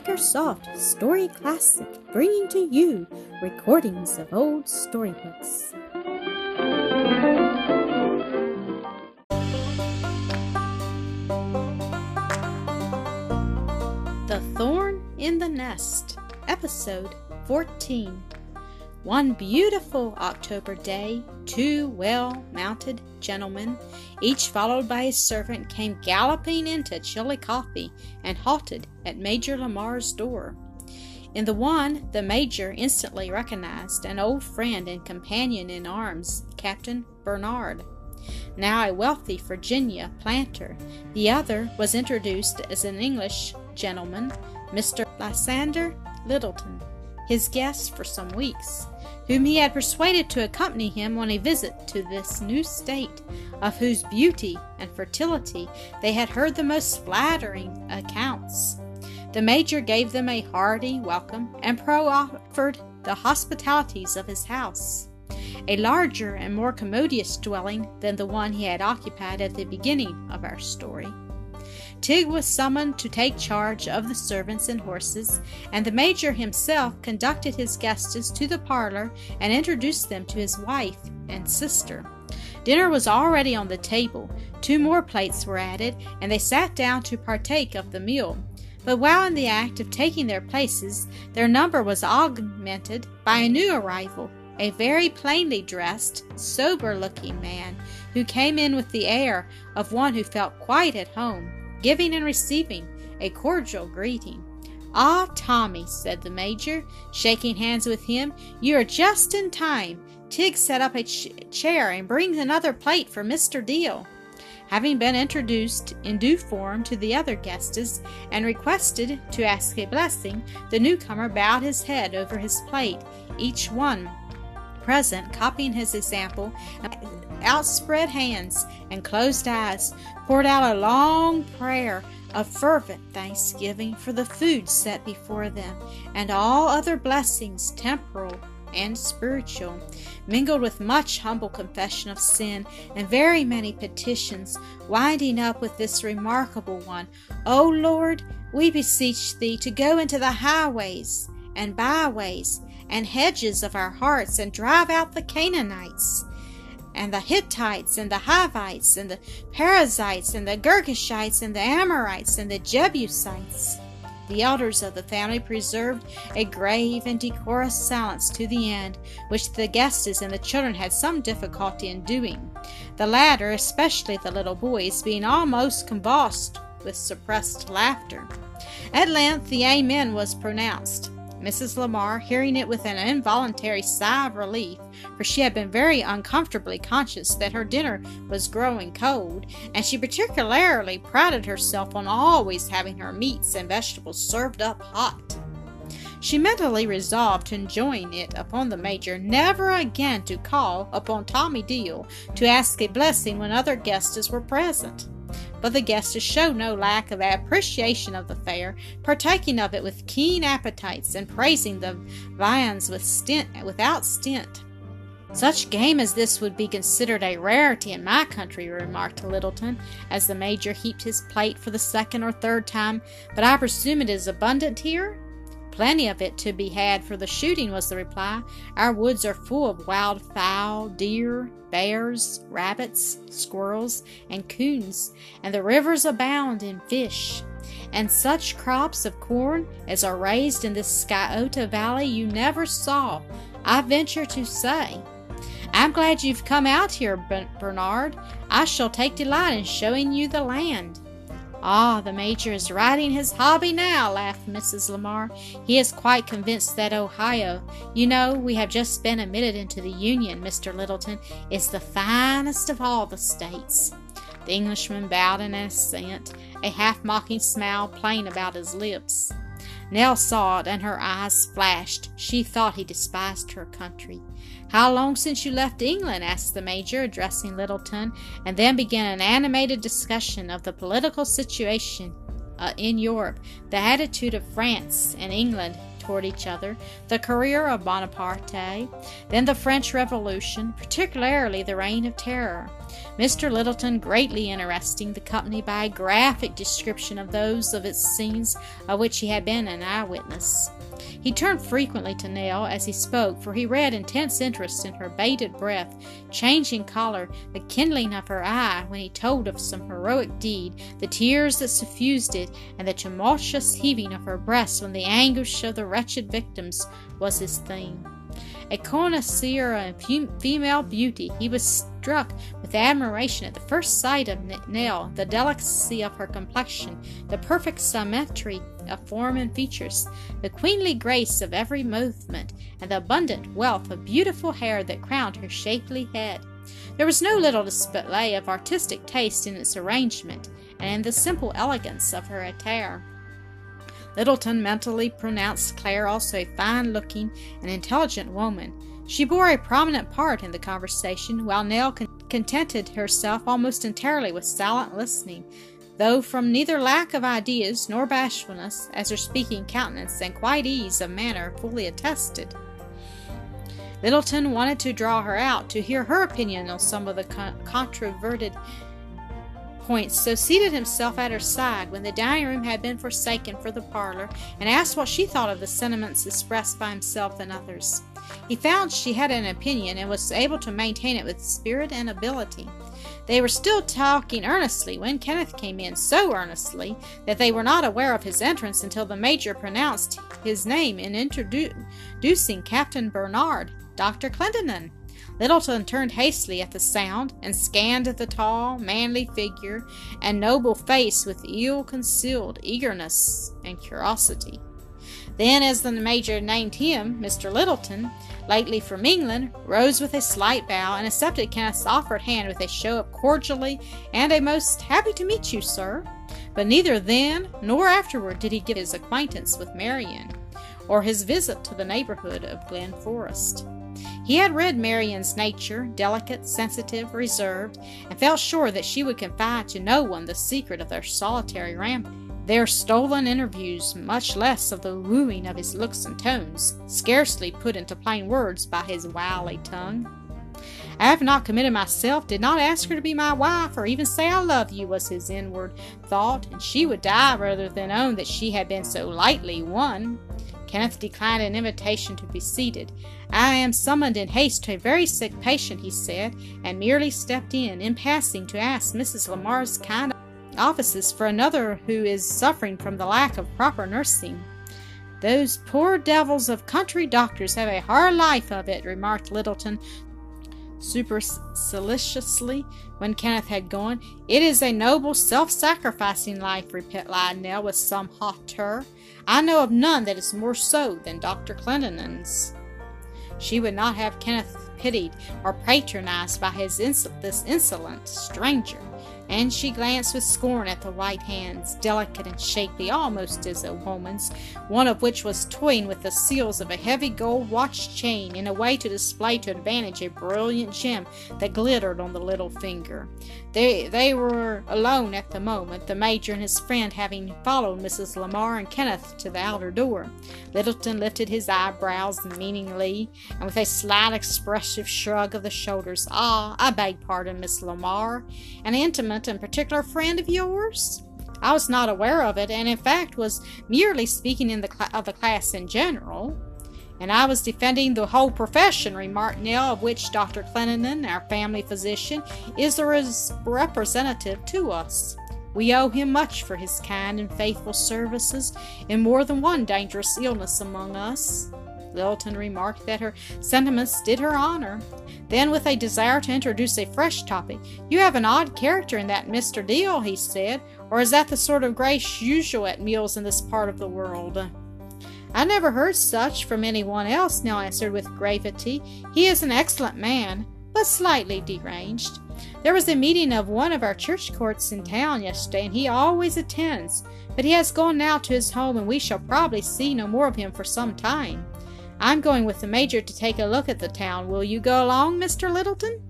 Makersoft Story Classic, bringing to you recordings of old storybooks. The Thorn in the Nest, Episode 14. One beautiful October day, two well mounted gentlemen, each followed by his servant, came galloping into Chillicothe and halted at Major Lamar's door. In the one, the Major instantly recognized an old friend and companion in arms, Captain Bernard, now a wealthy Virginia planter. The other was introduced as an English gentleman, Mr. Lysander Littleton his guest for some weeks, whom he had persuaded to accompany him on a visit to this new state, of whose beauty and fertility they had heard the most flattering accounts. The major gave them a hearty welcome and proffered the hospitalities of his house, a larger and more commodious dwelling than the one he had occupied at the beginning of our story. Tig was summoned to take charge of the servants and horses, and the major himself conducted his guests to the parlor and introduced them to his wife and sister. Dinner was already on the table. Two more plates were added, and they sat down to partake of the meal. But while in the act of taking their places, their number was augmented by a new arrival, a very plainly dressed, sober looking man, who came in with the air of one who felt quite at home giving and receiving a cordial greeting. Ah, Tommy, said the Major, shaking hands with him, you are just in time. Tig set up a ch- chair and brings another plate for Mr. Deal. Having been introduced in due form to the other guests and requested to ask a blessing, the newcomer bowed his head over his plate, each one present copying his example, outspread hands and closed eyes, poured out a long prayer of fervent thanksgiving for the food set before them and all other blessings temporal and spiritual, mingled with much humble confession of sin and very many petitions, winding up with this remarkable one. O Lord, we beseech thee to go into the highways and byways and hedges of our hearts and drive out the Canaanites and the Hittites and the Hivites and the Perizzites and the Girgashites and the Amorites and the Jebusites. The elders of the family preserved a grave and decorous silence to the end, which the guests and the children had some difficulty in doing, the latter, especially the little boys, being almost convulsed with suppressed laughter. At length the Amen was pronounced. Mrs. Lamar, hearing it with an involuntary sigh of relief, for she had been very uncomfortably conscious that her dinner was growing cold, and she particularly prided herself on always having her meats and vegetables served up hot. She mentally resolved to enjoin it upon the Major never again to call upon Tommy Deal to ask a blessing when other guests were present but the guests showed no lack of appreciation of the fare, partaking of it with keen appetites and praising the viands with stint, without stint. Such game as this would be considered a rarity in my country, remarked Littleton, as the Major heaped his plate for the second or third time, but I presume it is abundant here? Plenty of it to be had for the shooting, was the reply. Our woods are full of wild fowl, deer, bears, rabbits, squirrels, and coons, and the rivers abound in fish. And such crops of corn as are raised in this Scioto Valley you never saw, I venture to say. I'm glad you've come out here, Bernard. I shall take delight in showing you the land. Ah, the Major is riding his hobby now, laughed Mrs. Lamar. He is quite convinced that Ohio, you know, we have just been admitted into the Union, Mr. Littleton, is the finest of all the states. The Englishman bowed in assent, a half mocking smile playing about his lips. Nell saw it, and her eyes flashed. She thought he despised her country. How long since you left England? asked the Major, addressing Littleton, and then began an animated discussion of the political situation uh, in Europe, the attitude of France and England toward each other the career of Bonaparte, then the French Revolution, particularly the Reign of Terror. Mr. Littleton greatly interesting the company by a graphic description of those of its scenes of which he had been an eyewitness. He turned frequently to Nell as he spoke, for he read intense interest in her bated breath, changing color, the kindling of her eye when he told of some heroic deed, the tears that suffused it, and the tumultuous heaving of her breast when the anguish of the wretched victims was his theme. A connoisseur in female beauty, he was struck with admiration at the first sight of Nell, the delicacy of her complexion, the perfect symmetry of form and features, the queenly grace of every movement, and the abundant wealth of beautiful hair that crowned her shapely head. There was no little display of artistic taste in its arrangement, and in the simple elegance of her attire. Littleton mentally pronounced Claire also a fine looking and intelligent woman. She bore a prominent part in the conversation, while Nell con- contented herself almost entirely with silent listening, though from neither lack of ideas nor bashfulness, as her speaking countenance and quiet ease of manner fully attested. Littleton wanted to draw her out to hear her opinion on some of the con- controverted points, so seated himself at her side when the dining room had been forsaken for the parlor, and asked what she thought of the sentiments expressed by himself and others. He found she had an opinion and was able to maintain it with spirit and ability. They were still talking earnestly when Kenneth came in, so earnestly that they were not aware of his entrance until the Major pronounced his name in introducing Captain Bernard, Dr. Clendenin. Littleton turned hastily at the sound and scanned the tall, manly figure and noble face with ill concealed eagerness and curiosity. Then, as the Major named him, Mr. Littleton, lately from England, rose with a slight bow and accepted Kenneth's offered hand with a show of cordially and a most happy to meet you, sir. But neither then nor afterward did he give his acquaintance with Marian, or his visit to the neighborhood of Glen Forest. He had read Marian's nature, delicate, sensitive, reserved, and felt sure that she would confide to no one the secret of their solitary ramble. Their stolen interviews, much less of the wooing of his looks and tones, scarcely put into plain words by his wily tongue. I have not committed myself, did not ask her to be my wife, or even say I love you, was his inward thought, and she would die rather than own that she had been so lightly won. Kenneth declined an invitation to be seated. I am summoned in haste to a very sick patient, he said, and merely stepped in, in passing, to ask Mrs. Lamar's kind offices for another who is suffering from the lack of proper nursing. Those poor devils of country doctors have a hard life of it, remarked Littleton superciliously when Kenneth had gone. It is a noble, self sacrificing life, replied Nell with some hauteur. I know of none that is more so than Dr. Clendenin's. She would not have Kenneth pitied or patronized by his this insolent stranger and she glanced with scorn at the white hands, delicate and shapely almost as a woman's, one of which was toying with the seals of a heavy gold watch chain in a way to display to advantage a brilliant gem that glittered on the little finger. They, they were alone at the moment, the Major and his friend having followed Mrs. Lamar and Kenneth to the outer door. Littleton lifted his eyebrows meaningly, and with a slight expressive shrug of the shoulders, Ah, I beg pardon, Miss Lamar. An intimate and particular friend of yours? I was not aware of it, and in fact was merely speaking in the cl- of the class in general. And I was defending the whole profession, remarked Nell, of which Dr. Clendenin, our family physician, is a res- representative to us. We owe him much for his kind and faithful services in more than one dangerous illness among us. Littleton remarked that her sentiments did her honor. Then, with a desire to introduce a fresh topic, You have an odd character in that Mr. Deal, he said, or is that the sort of grace usual at meals in this part of the world? I never heard such from any one else, Nell answered with gravity. He is an excellent man, but slightly deranged. There was a meeting of one of our church courts in town yesterday, and he always attends, but he has gone now to his home, and we shall probably see no more of him for some time. I'm going with the Major to take a look at the town. Will you go along, Mr. Littleton?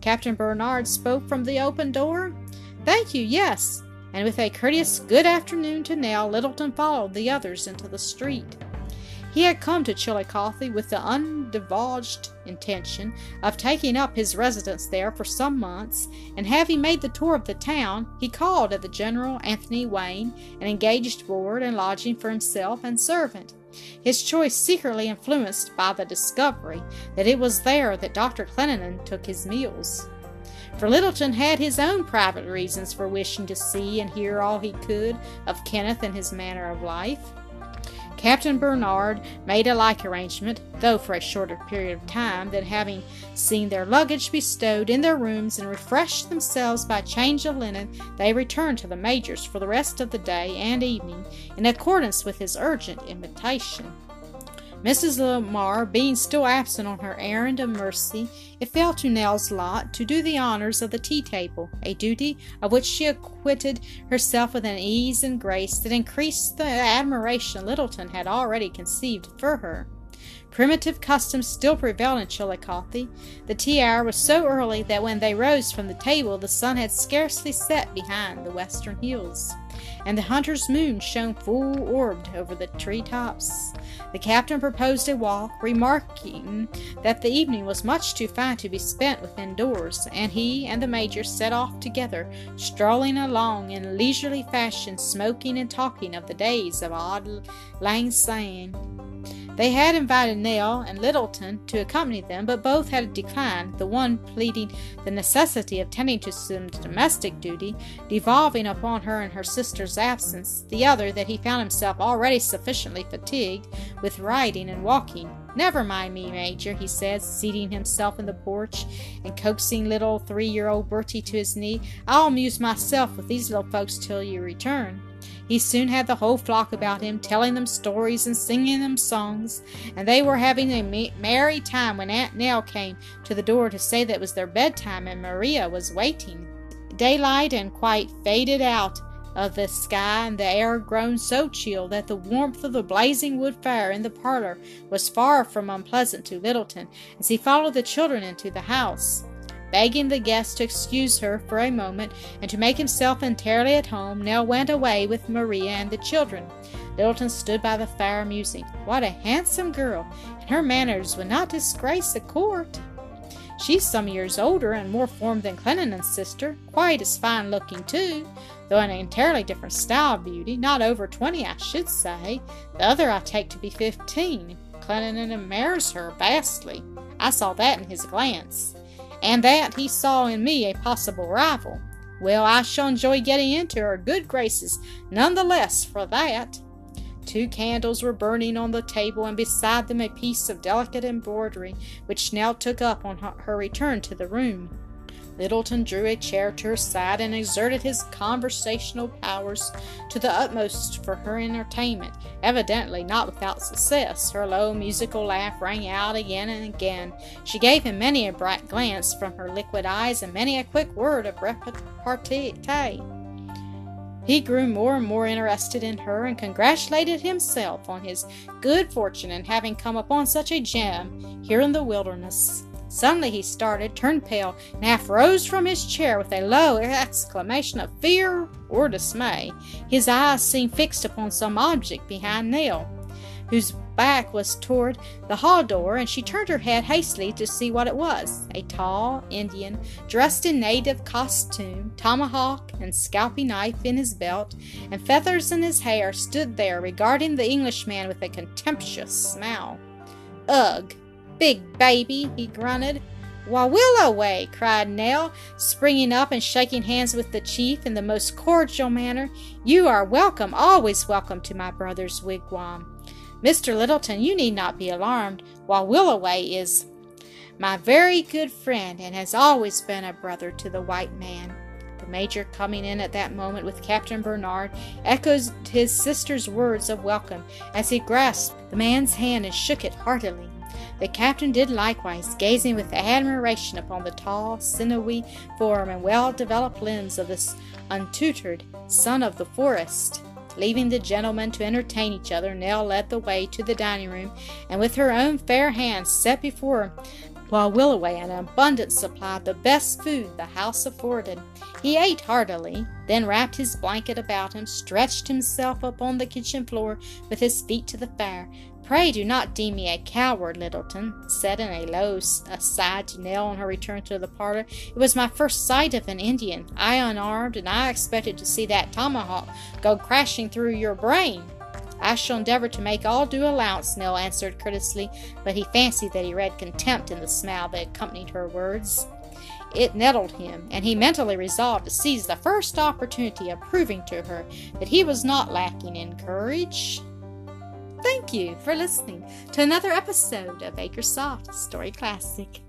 Captain Bernard spoke from the open door. Thank you, yes. And with a courteous good afternoon to Nell, Littleton followed the others into the street. He had come to Chillicothe with the undivulged intention of taking up his residence there for some months, and having made the tour of the town, he called at the General Anthony Wayne and engaged board and lodging for himself and servant. His choice secretly influenced by the discovery that it was there that Dr. Clendenin took his meals. For Littleton had his own private reasons for wishing to see and hear all he could of Kenneth and his manner of life. Captain Barnard made a like arrangement, though for a shorter period of time than having seen their luggage bestowed in their rooms and refreshed themselves by change of linen, they returned to the Major's for the rest of the day and evening, in accordance with his urgent invitation. Mrs. Lamar being still absent on her errand of mercy, it fell to Nell's lot to do the honors of the tea table, a duty of which she acquitted herself with an ease and grace that increased the admiration Littleton had already conceived for her. Primitive customs still prevailed in Chillicothe. The tea hour was so early that when they rose from the table the sun had scarcely set behind the western hills, and the hunter's moon shone full orbed over the tree tops. The captain proposed a walk, remarking that the evening was much too fine to be spent within doors, and he and the major set off together, strolling along in leisurely fashion, smoking and talking of the days of Auld Lang Syne. They had invited Nell and Littleton to accompany them, but both had declined, the one pleading the necessity of tending to some domestic duty devolving upon her in her sister's absence, the other that he found himself already sufficiently fatigued with riding and walking. Never mind me, Major, he said, seating himself in the porch and coaxing little three year old Bertie to his knee. I'll amuse myself with these little folks till you return. He soon had the whole flock about him, telling them stories and singing them songs, and they were having a merry time when Aunt Nell came to the door to say that it was their bedtime and Maria was waiting. Daylight and quite faded out of the sky, and the air grown so chill that the warmth of the blazing wood fire in the parlor was far from unpleasant to Littleton as he followed the children into the house. Begging the guest to excuse her for a moment and to make himself entirely at home, Nell went away with Maria and the children. Littleton stood by the fire musing. What a handsome girl, and her manners would not disgrace the court. She's some years older and more formed than Clendenin's sister, quite as fine looking too, though in an entirely different style of beauty, not over twenty I should say. The other I take to be fifteen. Clendenin admires her vastly. I saw that in his glance and that he saw in me a possible rival. Well, I shall enjoy getting into her good graces none the less for that. Two candles were burning on the table, and beside them a piece of delicate embroidery, which Nell took up on her return to the room. Littleton drew a chair to her side and exerted his conversational powers to the utmost for her entertainment, evidently not without success. Her low musical laugh rang out again and again. She gave him many a bright glance from her liquid eyes and many a quick word of repartee. He grew more and more interested in her and congratulated himself on his good fortune in having come upon such a gem here in the wilderness. Suddenly he started, turned pale, and half rose from his chair with a low exclamation of fear or dismay. His eyes seemed fixed upon some object behind Nell, whose back was toward the hall door, and she turned her head hastily to see what it was. A tall Indian, dressed in native costume, tomahawk and scalping knife in his belt, and feathers in his hair, stood there regarding the Englishman with a contemptuous smile. Ugh! Big baby, he grunted. Why, Willoway, cried Nell, springing up and shaking hands with the chief in the most cordial manner. You are welcome, always welcome to my brother's wigwam. Mr. Littleton, you need not be alarmed, while Willoway is my very good friend and has always been a brother to the white man. The major, coming in at that moment with Captain Barnard, echoed his sister's words of welcome as he grasped the man's hand and shook it heartily. The captain did likewise, gazing with admiration upon the tall, sinewy form and well developed limbs of this untutored son of the forest. Leaving the gentlemen to entertain each other, Nell led the way to the dining room, and with her own fair hands set before while Willoway an abundant supply of the best food the house afforded. He ate heartily, then wrapped his blanket about him, stretched himself upon the kitchen floor with his feet to the fire. Pray do not deem me a coward, Littleton, said in a low aside to Nell on her return to the parlor. It was my first sight of an Indian, I unarmed, and I expected to see that tomahawk go crashing through your brain. I shall endeavor to make all due allowance, Nell answered courteously, but he fancied that he read contempt in the smile that accompanied her words. It nettled him, and he mentally resolved to seize the first opportunity of proving to her that he was not lacking in courage. Thank you for listening to another episode of Acresoft Story Classic.